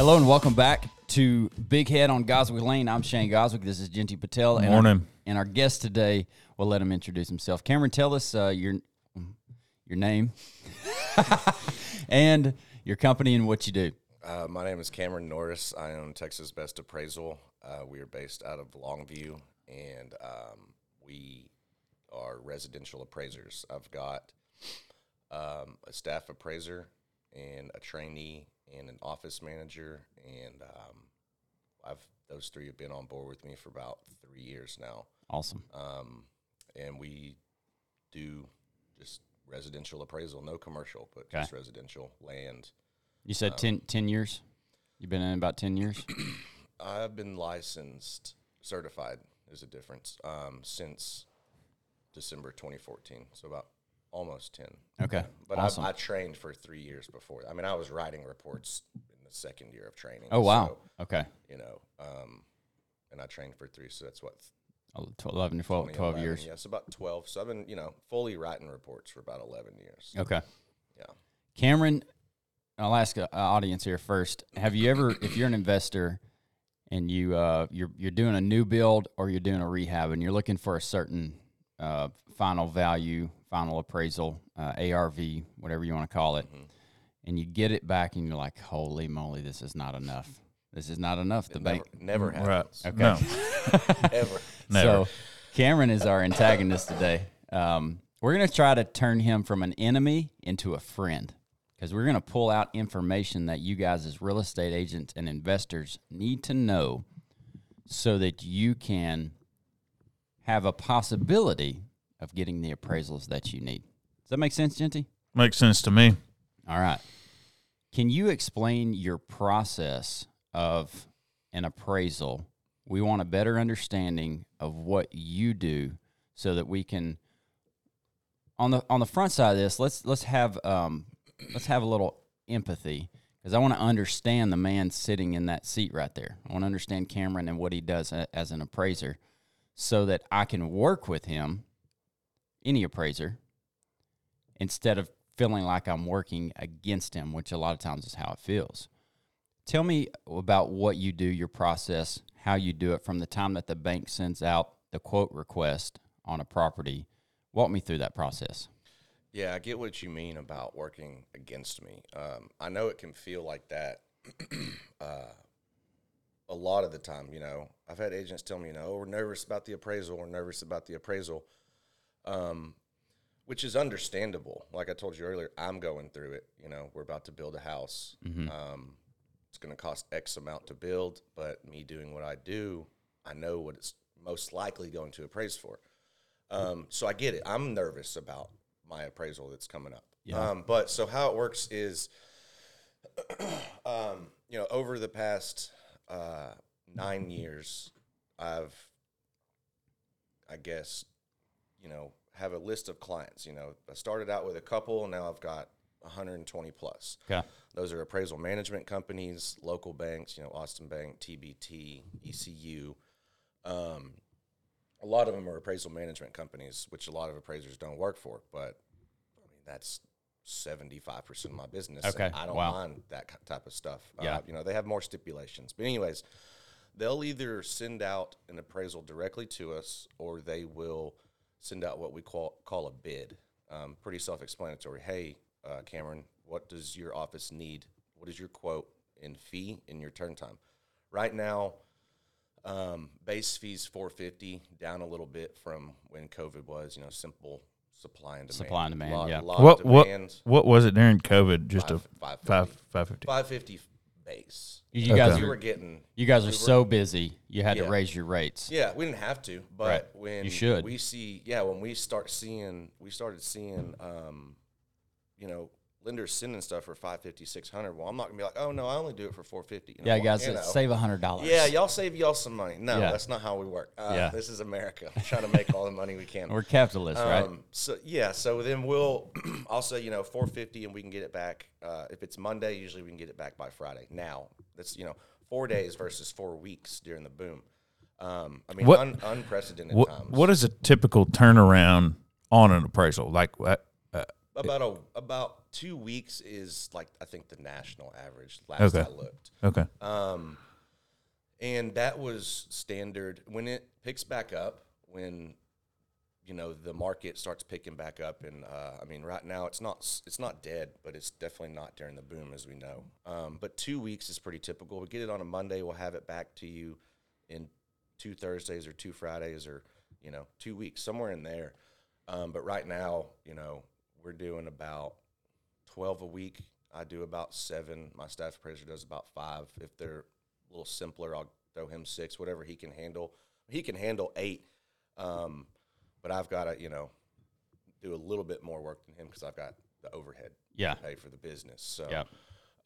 Hello and welcome back to Big Head on Goswick Lane. I'm Shane Goswick. This is Genty Patel. And Morning. Our, and our guest today, we'll let him introduce himself. Cameron, tell us uh, your your name and your company and what you do. Uh, my name is Cameron Norris. I own Texas Best Appraisal. Uh, we are based out of Longview, and um, we are residential appraisers. I've got um, a staff appraiser and a trainee and an office manager, and um, I've those three have been on board with me for about three years now. Awesome. Um, and we do just residential appraisal, no commercial, but Okay. just residential land. You said 10, 10 years? You've been in about 10 years? I've been licensed, certified is a difference, um, since December 2014. So about almost 10. Okay. But awesome. I, I trained for three years before. I mean, I was writing reports in the second year of training. oh, wow. So, okay. you know, um, and I trained for three. So that's what, Oh, tw- 11 to 12, 12 years. Yes, about 12. So I've been, you know, fully writing reports for about 11 years. Okay. Yeah. Cameron, I'll ask the audience here first. Have you ever, if you're an investor and you uh, you're you're doing a new build or you're doing a rehab and you're looking for a certain uh, final value, final appraisal, uh, ARV, whatever you want to call it, and you get it back and you're like, holy moly, this is not enough. This is not enough. The It bank. never, never Right. happens. Okay. No. Ever. Never. So Cameron is our antagonist today. Um, we're going to try to turn him from an enemy into a friend because we're going to pull out information that you guys, as real estate agents and investors, need to know so that you can have a possibility of getting the appraisals that you need. Does that make sense, Genty? Makes sense to me. All right. Can you explain your process of an appraisal? We want a better understanding of what you do so that we can on the on the front side of this, let's let's have um let's have a little empathy because I want to understand the man sitting in that seat right there. I want to understand Cameron and what he does as an appraiser so that I can work with him any appraiser instead of feeling like I'm working against him, which a lot of times is how it feels. Tell me about what you do, your process, how you do it from the time that the bank sends out the quote request on a property. Walk me through that process. Yeah, I get what you mean about working against me. Um, I know it can feel like that uh, a lot of the time. You know, I've had agents tell me, you know, oh, we're nervous about the appraisal. We're nervous about the appraisal, um, which is understandable. Like I told you earlier, I'm going through it. You know, we're about to build a house. Um, it's going to cost X amount to build, but me doing what I do, I know what it's most likely going to appraise for. Um, so I get it. I'm nervous about my appraisal that's coming up. Yeah. Um, but so how it works is, um, you know, over the past uh, nine years, I've, I guess, you know, have a list of clients. You know, I started out with a couple, now I've got 120 plus. Okay. Those are appraisal management companies, local banks, you know, Austin Bank, TBT, ECU. Um, a lot of them are appraisal management companies, which a lot of appraisers don't work for. But I mean, that's seventy-five percent of my business. Okay, I don't wow. mind that type of stuff. Yeah. Uh, you know, they have more stipulations. But anyways, they'll either send out an appraisal directly to us, or they will send out what we call call a bid. Um, pretty self-explanatory. Hey, uh, Cameron, what does your office need? What is your quote in fee in your turn time? Right now, um, base fees 450 down a little bit from when COVID was. You know, simple supply and demand. Supply and demand, Lot- yeah. lot What of what what was it during COVID? Just Five- a 550. five five fifty. 550 base. You Okay. guys We were were getting you guys we are were- so busy. You had to raise your rates. Yeah, we didn't have to, but Right. when You should. we see, yeah, when we start seeing, we started seeing, um, you know, lenders sending stuff for 550, 600. Well, I'm not gonna be like, oh no, I only do it for 450. You know, Yeah, guys, you know. save a hundred dollars. Yeah, y'all save y'all some money. No, Yeah. that's not how we work. Uh, Yeah. This is America. We're trying to make all the money we can. We're capitalists, right? Um, so yeah, so then we'll say you know 450 and we can get it back. Uh, if it's Monday, usually we can get it back by Friday. Now that's you know four days versus four weeks during the boom. Um, I mean What- un, unprecedented What times. what is a typical turnaround on an appraisal? Like what? Uh, about a about two weeks is like I think the national average. Last Okay. I looked. Okay. Um, and that was standard. When it picks back up, when you know the market starts picking back up, and uh, I mean, right now it's not it's not dead, but it's definitely not during the boom as we know. Um, but two weeks is pretty typical. We get it on a Monday, we'll have it back to you in two Thursdays or two Fridays or you know two weeks somewhere in there. Um, but right now, you know, we're doing about twelve a week. I do about seven. My staff appraiser does about five. If they're a little simpler, I'll throw him six, whatever he can handle. He can handle eight, um, but I've got to, you know, do a little bit more work than him because I've got the overhead Yeah. to pay for the business. So, Yeah.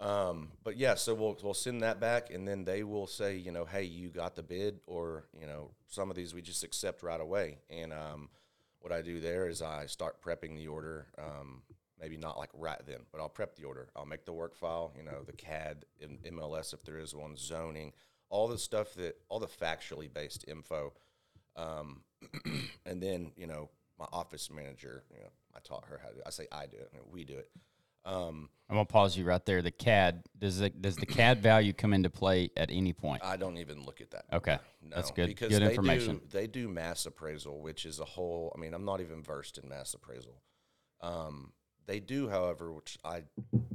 um, but yeah, so we'll we'll send that back, and then they will say, you know, hey, you got the bid, or you know, some of these we just accept right away. And um, what I do there is I start prepping the order. Um, maybe not like right then, but I'll prep the order. I'll make the work file, you know, the CAD, in MLS if there is one, zoning, all the stuff that all the factually based info. Um, and then you know, my office manager, you know, I taught her how to. I say I do it, I mean, we do it. Um, I'm gonna pause you right there. The CAD does the does the CAD value come into play at any point? I don't even look at that. Okay, No, that's good. Because Good they information. Do, they do mass appraisal, which is a whole. I mean, I'm not even versed in mass appraisal. Um, they do, however, which I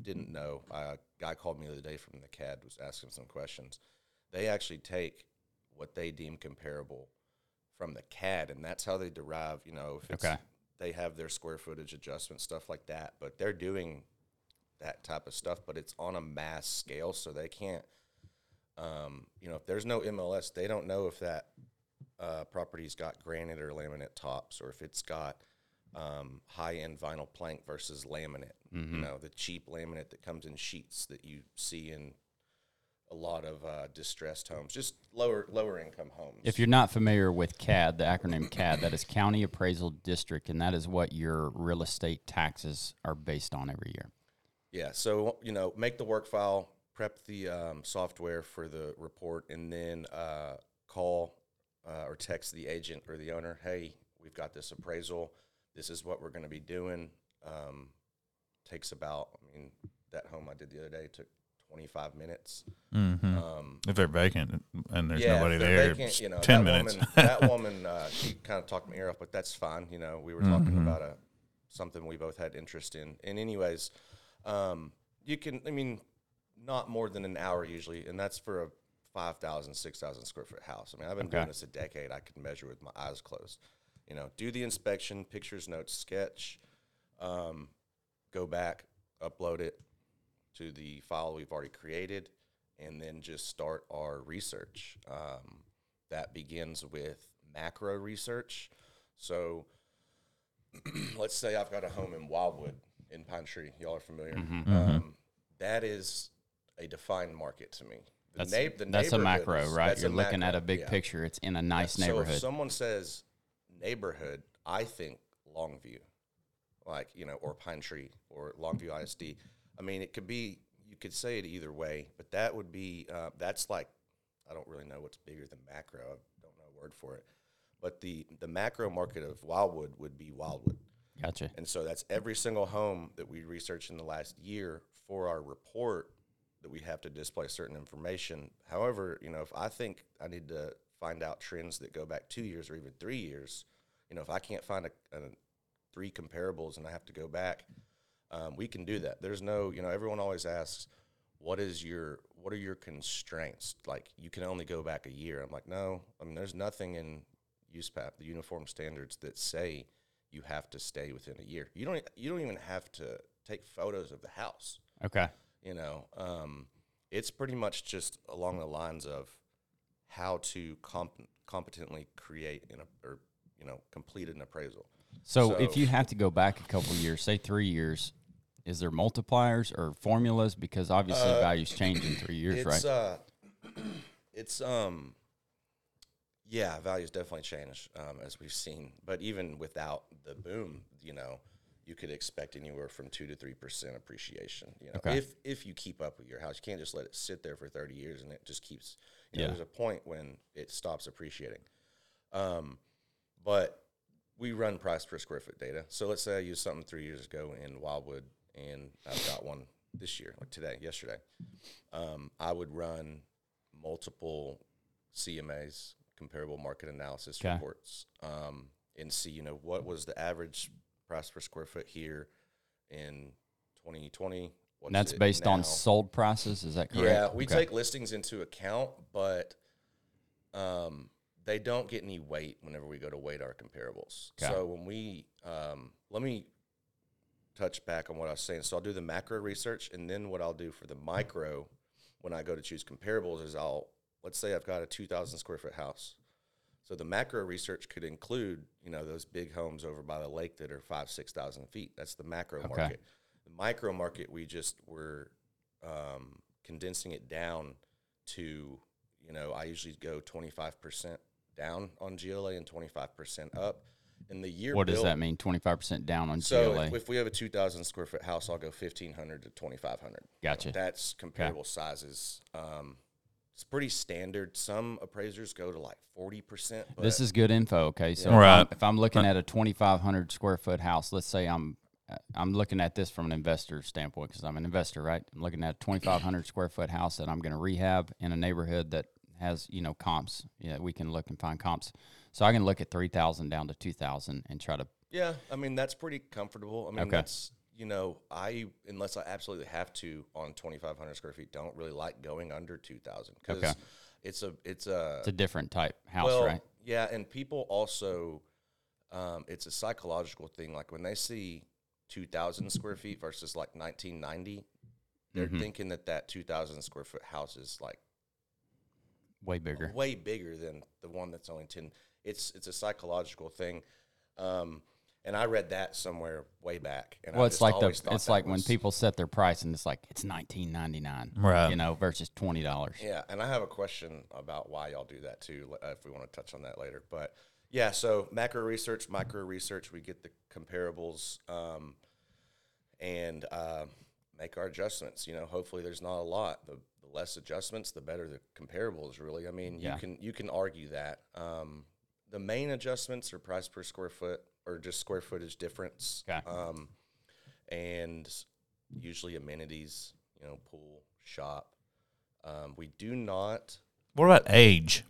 didn't know. A guy called me the other day from the CAD was asking some questions. They actually take what they deem comparable from the CAD, and that's how they derive. You know, if it's, Okay. they have their square footage adjustment stuff like that, but they're doing that type of stuff, but it's on a mass scale, so they can't. Um, you know, if there's no MLS, they don't know if that uh, property's got granite or laminate tops, or if it's got um, high-end vinyl plank versus laminate. Mm-hmm. You know, the cheap laminate that comes in sheets that you see in a lot of uh, distressed homes, just lower lower income homes. If you're not familiar with CAD, the acronym CAD, that is County Appraisal District, and that is what your real estate taxes are based on every year. Yeah, so you know, make the work file, prep the um, software for the report, and then uh, call uh, or text the agent or the owner. Hey, we've got this appraisal. This is what we're going to be doing. Um, takes about. I mean, that home I did the other day took 25 minutes. Mm-hmm. Um, if they're vacant and there's yeah, nobody there, vacant, you know, ten that minutes. Woman, that woman, uh, she kind of talked my ear off, but that's fine. You know, we were talking Mhm. about a something we both had interest in. And anyways, um, you can, I mean, not more than an hour usually, and that's for a 5,000, 6,000 square foot house. I mean, I've been Okay. doing this a decade. I can measure with my eyes closed. You know, do the inspection, pictures, notes, sketch, um, go back, upload it to the file we've already created, and then just start our research. Um, that begins with macro research. So let's say I've got a home in Wildwood in Pine Tree. Y'all are familiar. Mm-hmm. Um, that is a defined market to me. The That's, the that's a macro, right? You're looking at a big yeah. picture. It's in a nice So neighborhood. if someone says neighborhood, I think Longview, like you know, or Pine Tree or Longview ISD. I mean, it could be you could say it either way, but that would be uh, that's like I don't really know what's bigger than macro. I don't know a word for it, but the the macro market of Wildwood would be Wildwood. gotcha. And so that's every single home that we researched in the last year for our report that we have to display certain information. However, you know, if I think I need to find out trends that go back two years or even three years, you know, if I can't find a, a three comparables and I have to go back, um, we can do that. There's no, you know, everyone always asks, what is your, what are your constraints? Like you can only go back a year. I'm like, no, I mean, there's nothing in USPAP, the uniform standards that say you have to stay within a year. You don't, you don't even have to take photos of the house Okay. you know um, it's pretty much just along the lines of how to comp- competently create an, or you know complete an appraisal So, if you have to go back a couple years, say three years, is there multipliers or formulas? Because obviously Uh, values change in three years, it's right? uh it's um yeah values definitely change um, as we've seen but even without the boom you know you could expect anywhere from two to three percent appreciation you know Okay. if if you keep up with your house you can't just let it sit there for 30 years and it just keeps you know Yeah. there's a point when it stops appreciating um but we run price per square foot data. So let's say I used something three years ago in Wildwood, and I've got one this year, like today, yesterday. Um, I would run multiple CMAs, comparable market analysis reports, um, and see, you know, what was the average price per square foot here in 2020. What's And that's based on sold prices. Is that correct? Yeah, we Okay. take listings into account, but um, they don't get any weight whenever we go to weight our comparables. Okay. So when we um, let me touch back on what I was saying. So I'll do the macro research, and then what I'll do for the micro when I go to choose comparables is I'll let's say I've got a two thousand square foot house. So the macro research could include, you know, those big homes over by the lake that are five, six thousand feet. That's the macro Okay. market. The micro market, we just were um, condensing it down to, you know, I usually go twenty five percent down on GLA and twenty five percent up. In the year, What does that mean? Twenty five percent down on So GLA. if, if we have a two thousand square foot house, I'll go fifteen hundred to twenty five hundred. Gotcha. That's comparable sizes. Um, it's pretty standard. Some appraisers go to like forty percent. this is good info. Okay, so Yeah. if, I'm, if I'm looking at a 2,500 square foot house, let's say I'm uh, I'm looking at this from an investor standpoint because I'm an investor, right? I'm looking at a 2,500 square foot house that I'm going to rehab in a neighborhood that has you know comps. Yeah, we can look and find comps. So I can look at 3,000 down to 2,000 and try to. Yeah, I mean that's pretty comfortable. I mean Okay. that's you know I unless I absolutely have to on twenty five hundred square feet, don't really like going under two thousand because Okay. it's a it's a It's a different type house, well, right? Yeah, and people also, um, it's a psychological thing. Like when they see 2,000 square feet versus like 1990, they're Mhm. thinking that that 2,000 square foot house is like Way bigger. way bigger than the one that's only 10. It's it's a psychological thing. Um, and I read that somewhere way back. And I Well, it's just like the it's that like when people set their price and it's like it's 19.99, Right. You know, versus twenty dollars. Yeah, and I have a question about why y'all do that too, uh, if we want to touch on that later. But yeah, so macro research, micro research, we get the comparables um, and uh, make our adjustments. You know, hopefully there's not a lot. The, the less adjustments, the better the comparables. Really, I mean, Yeah. you can you can argue that. Um, the main adjustments are price per square foot or just square footage difference. Okay. Um, and usually amenities, you know, pool, shop. Um, we do not What about age?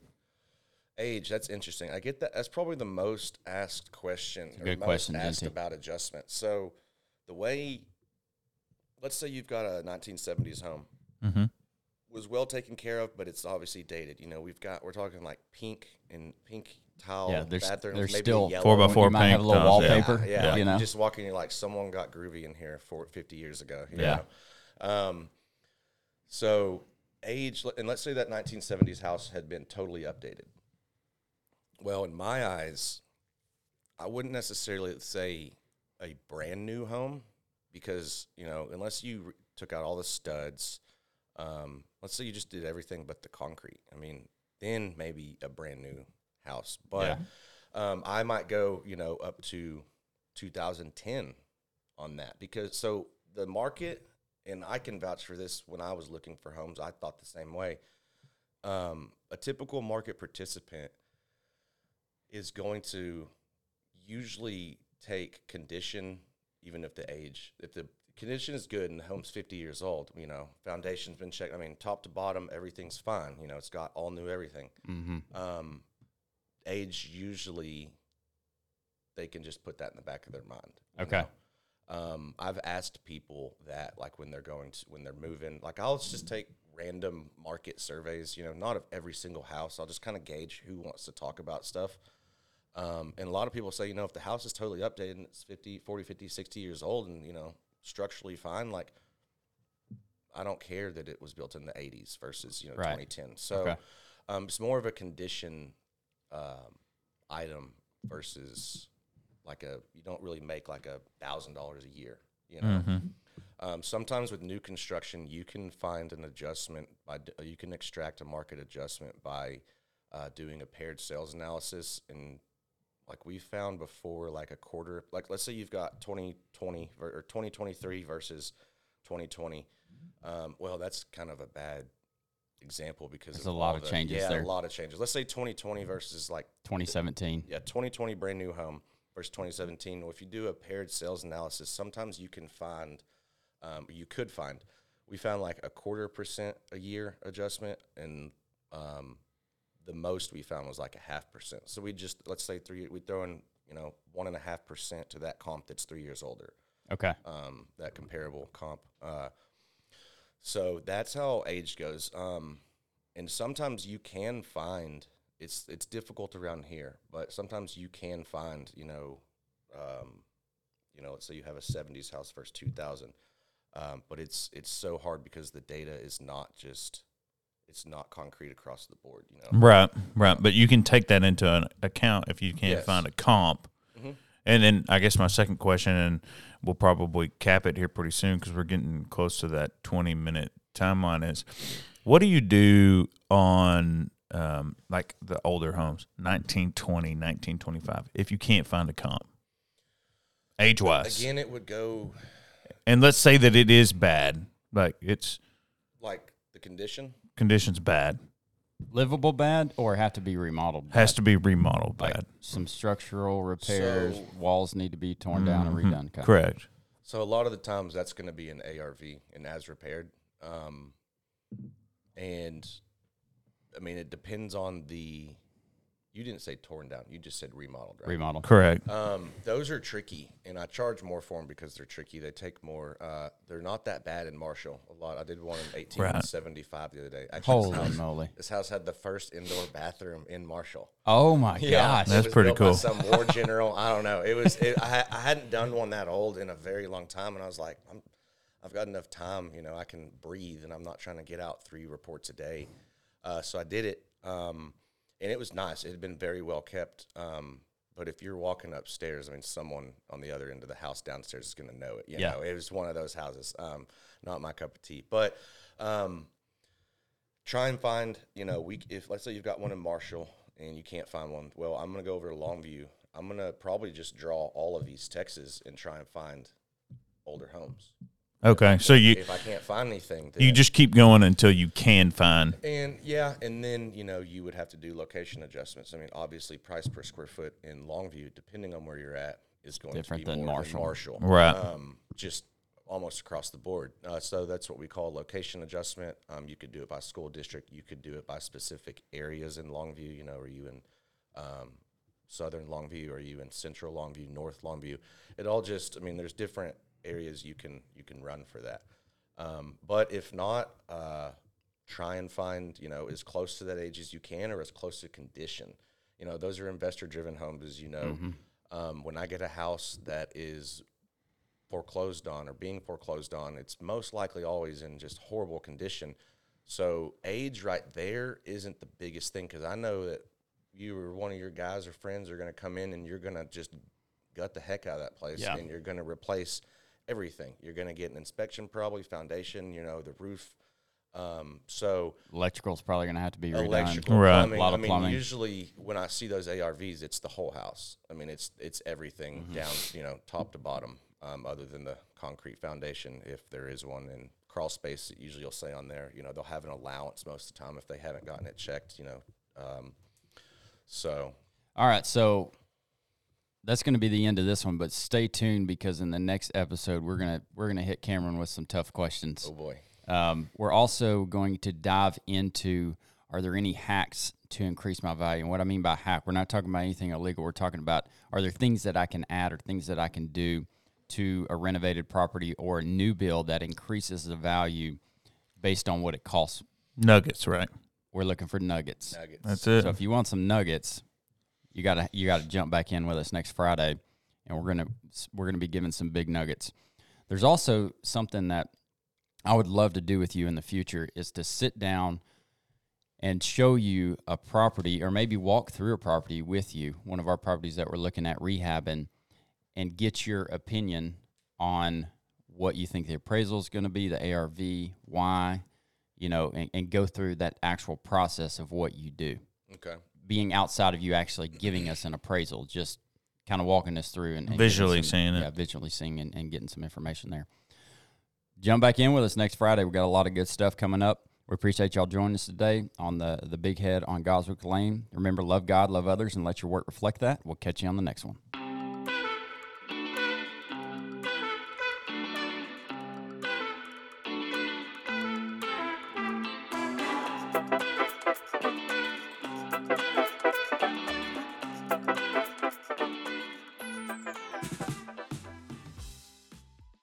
age. That's interesting. I get that. That's probably the most asked question. a or good most question, Asked about adjustment. So, the way, let's say you've got a 1970s home, Mm-hmm. Was well taken care of, but it's obviously dated. You know, we've got we're talking like pink and pink tile. Yeah, there's bathrooms, there's maybe still yellow. Four by you four might have a little tiles, yeah. wallpaper. Yeah, yeah. you know. You just walking, you're like, someone got groovy in here for 50 years ago. you Yeah. know? Um, so age, and let's say that 1970s house had been totally updated. Well, in my eyes, I wouldn't necessarily say a brand new home because you know unless you re- took out all the studs, um, let's say you just did everything but the concrete. I mean, then maybe a brand new house. But um, I might go, you know, up to 2010 on that because so the market, and I can vouch for this. When I was looking for homes, I thought the same way. Um, a typical market participant is going to usually take condition, even if the age, if the condition is good and the home's 50 years old, you know, foundation's been checked. I mean, top to bottom, everything's fine. You know, it's got all new everything. mm-hmm. Um, age usually they can just put that in the back of their mind. you Okay. know? Um, I've asked people that, like when they're going to, when they're moving, like I'll just take random market surveys, you know, not of every single house. I'll just kind of gauge who wants to talk about stuff. Um, and a lot of people say, you know, if the house is totally updated and it's 50, 40, 50, 60 years old and, you know, structurally fine, like I don't care that it was built in the 80s versus, you know, Right. 2010. So Okay. um, it's more of a condition um, item versus like a, you don't really make like a thousand dollars a year, you know? Mm-hmm. Um, sometimes with new construction, you can find an adjustment by d- you can extract a market adjustment by uh, doing a paired sales analysis and like we found before, like a quarter, like let's say you've got 2020 or 2023 versus 2020. Um, well, that's kind of a bad example because There's a lot of the- changes yeah, there. a lot of changes. Let's say 2020 versus like 2017. yeah, 2020 brand new home versus 2017. Well, if you do a paired sales analysis, sometimes you can find, um, you could find, we found like a quarter percent a year adjustment, and um, the most we found was like a half percent. So we just let's say three, we throw in you know one and a half percent to that comp that's three years older Okay. um, that comparable comp. Uh, so that's how age goes. Um, and sometimes you can find it's it's difficult around here, but sometimes you can find you know, um, you know, let's say you have a '70s house versus 2000, um, but it's it's so hard because the data is not just it's not concrete across the board. You know, Right, right. But you can take that into an account if you can't Yes. find a comp. Mhm. And then I guess my second question, and we'll probably cap it here pretty soon because we're getting close to that 20 minute timeline, is what do you do on um, like the older homes, 1920, 1925, if you can't find a comp age wise? again, it would go And let's say that it is bad, like it's like the condition. Conditions bad, Livable bad or have to be remodeled? has bad? to be remodeled like bad. some structural repairs. So- walls need to be torn down and Mhm. redone. Okay. Correct. So a lot of the times that's going to be an ARV, an as repaired. Um, and I mean, it depends on the. You didn't say torn down. You just said remodeled, right? Remodel. Correct. Um, those are tricky, and I charge more for them because they're tricky. They take more. Uh, they're not that bad in Marshall. A lot. I did one in eighteen seventy five the other day. Actually, this Holy house, moly! this house had the first indoor bathroom in Marshall. Oh my Yeah, gosh! it That's was pretty built by cool. Some war general. I don't know. It was. It, I, I hadn't done one that old in a very long time, and I was like, I'm, I've got enough time. You know, I can breathe, and I'm not trying to get out three reports a day. Uh, so I did it, um, and it was nice. It had been very well kept. Um, but if you're walking upstairs, I mean, someone on the other end of the house downstairs is going to know it. You Yeah. know, it was one of those houses. Um, not my cup of tea, but. Um, try and find you know we if let's say you've got one in marshall and you can't find one well i'm going to go over to longview i'm going to probably just draw all of east texas and try and find older homes Okay. So you if i can't find anything you just keep going until you can find. and yeah and then you know you would have to do location adjustments i mean obviously price per square foot in longview depending on where you're at is going Different to be than more Marshall. than marshall Right. um, just almost across the board. Uh, so that's what we call location adjustment. Um, you could do it by school district. You could do it by specific areas in Longview. You know, are you in um, southern Longview? Are you in central Longview? North Longview? It all just. I mean, there's different areas you can you can run for that. Um, but if not, uh, try and find you know as close to that age as you can, or as close to condition. You know, those are investor driven homes, as you know. Um, when I get a house that is foreclosed on or being foreclosed on, it's most likely always in just horrible condition. So age right there isn't the biggest thing because I know that you or one of your guys or friends are going to come in and you're going to just gut the heck out of that place Yeah. and you're going to replace everything. You're going to get an inspection, probably foundation, you know, the roof. Um, so Electrical's probably going to have to be redone. electrical, Right. plumbing. A lot I of mean, plumbing. usually when I see those ARVs, it's the whole house. I mean, it's it's everything Mm-hmm. down, you know, top to bottom, um, other than the concrete foundation, if there is one. And crawl space, usually you'll say on there, you know, they'll have an allowance most of the time if they haven't gotten it checked, you know. Um, so All right, so that's going to be the end of this one, but stay tuned because in the next episode we're gonna we're gonna hit Cameron with some tough questions. oh boy, Um, we're also going to dive into are there any hacks to increase my value? And what I mean by hack, we're not talking about anything illegal. We're talking about are there things that I can add or things that I can do to a renovated property or a new build that increases the value based on what it costs. Nuggets, right? We're looking for nuggets. nuggets. That's it. So if you want some nuggets, you gotta you gotta jump back in with us next Friday, and we're gonna we're gonna be giving some big nuggets. There's also something that I would love to do with you in the future is to sit down and show you a property, or maybe walk through a property with you, one of our properties that we're looking at rehabbing, and get your opinion on what you think the appraisal is going to be, the ARV, why, you know, and, and go through that actual process of what you do Okay. Being outside of you actually giving us an appraisal, just kind of walking us through and, and Visually some- seeing it. Yeah, visually seeing and, and getting some information there. Jump back in with us next Friday. We've got a lot of good stuff coming up. We appreciate y'all joining us today on the the Big Head on Goswick Lane. Remember, love God, love others, and let your work reflect that. We'll catch you on the next one.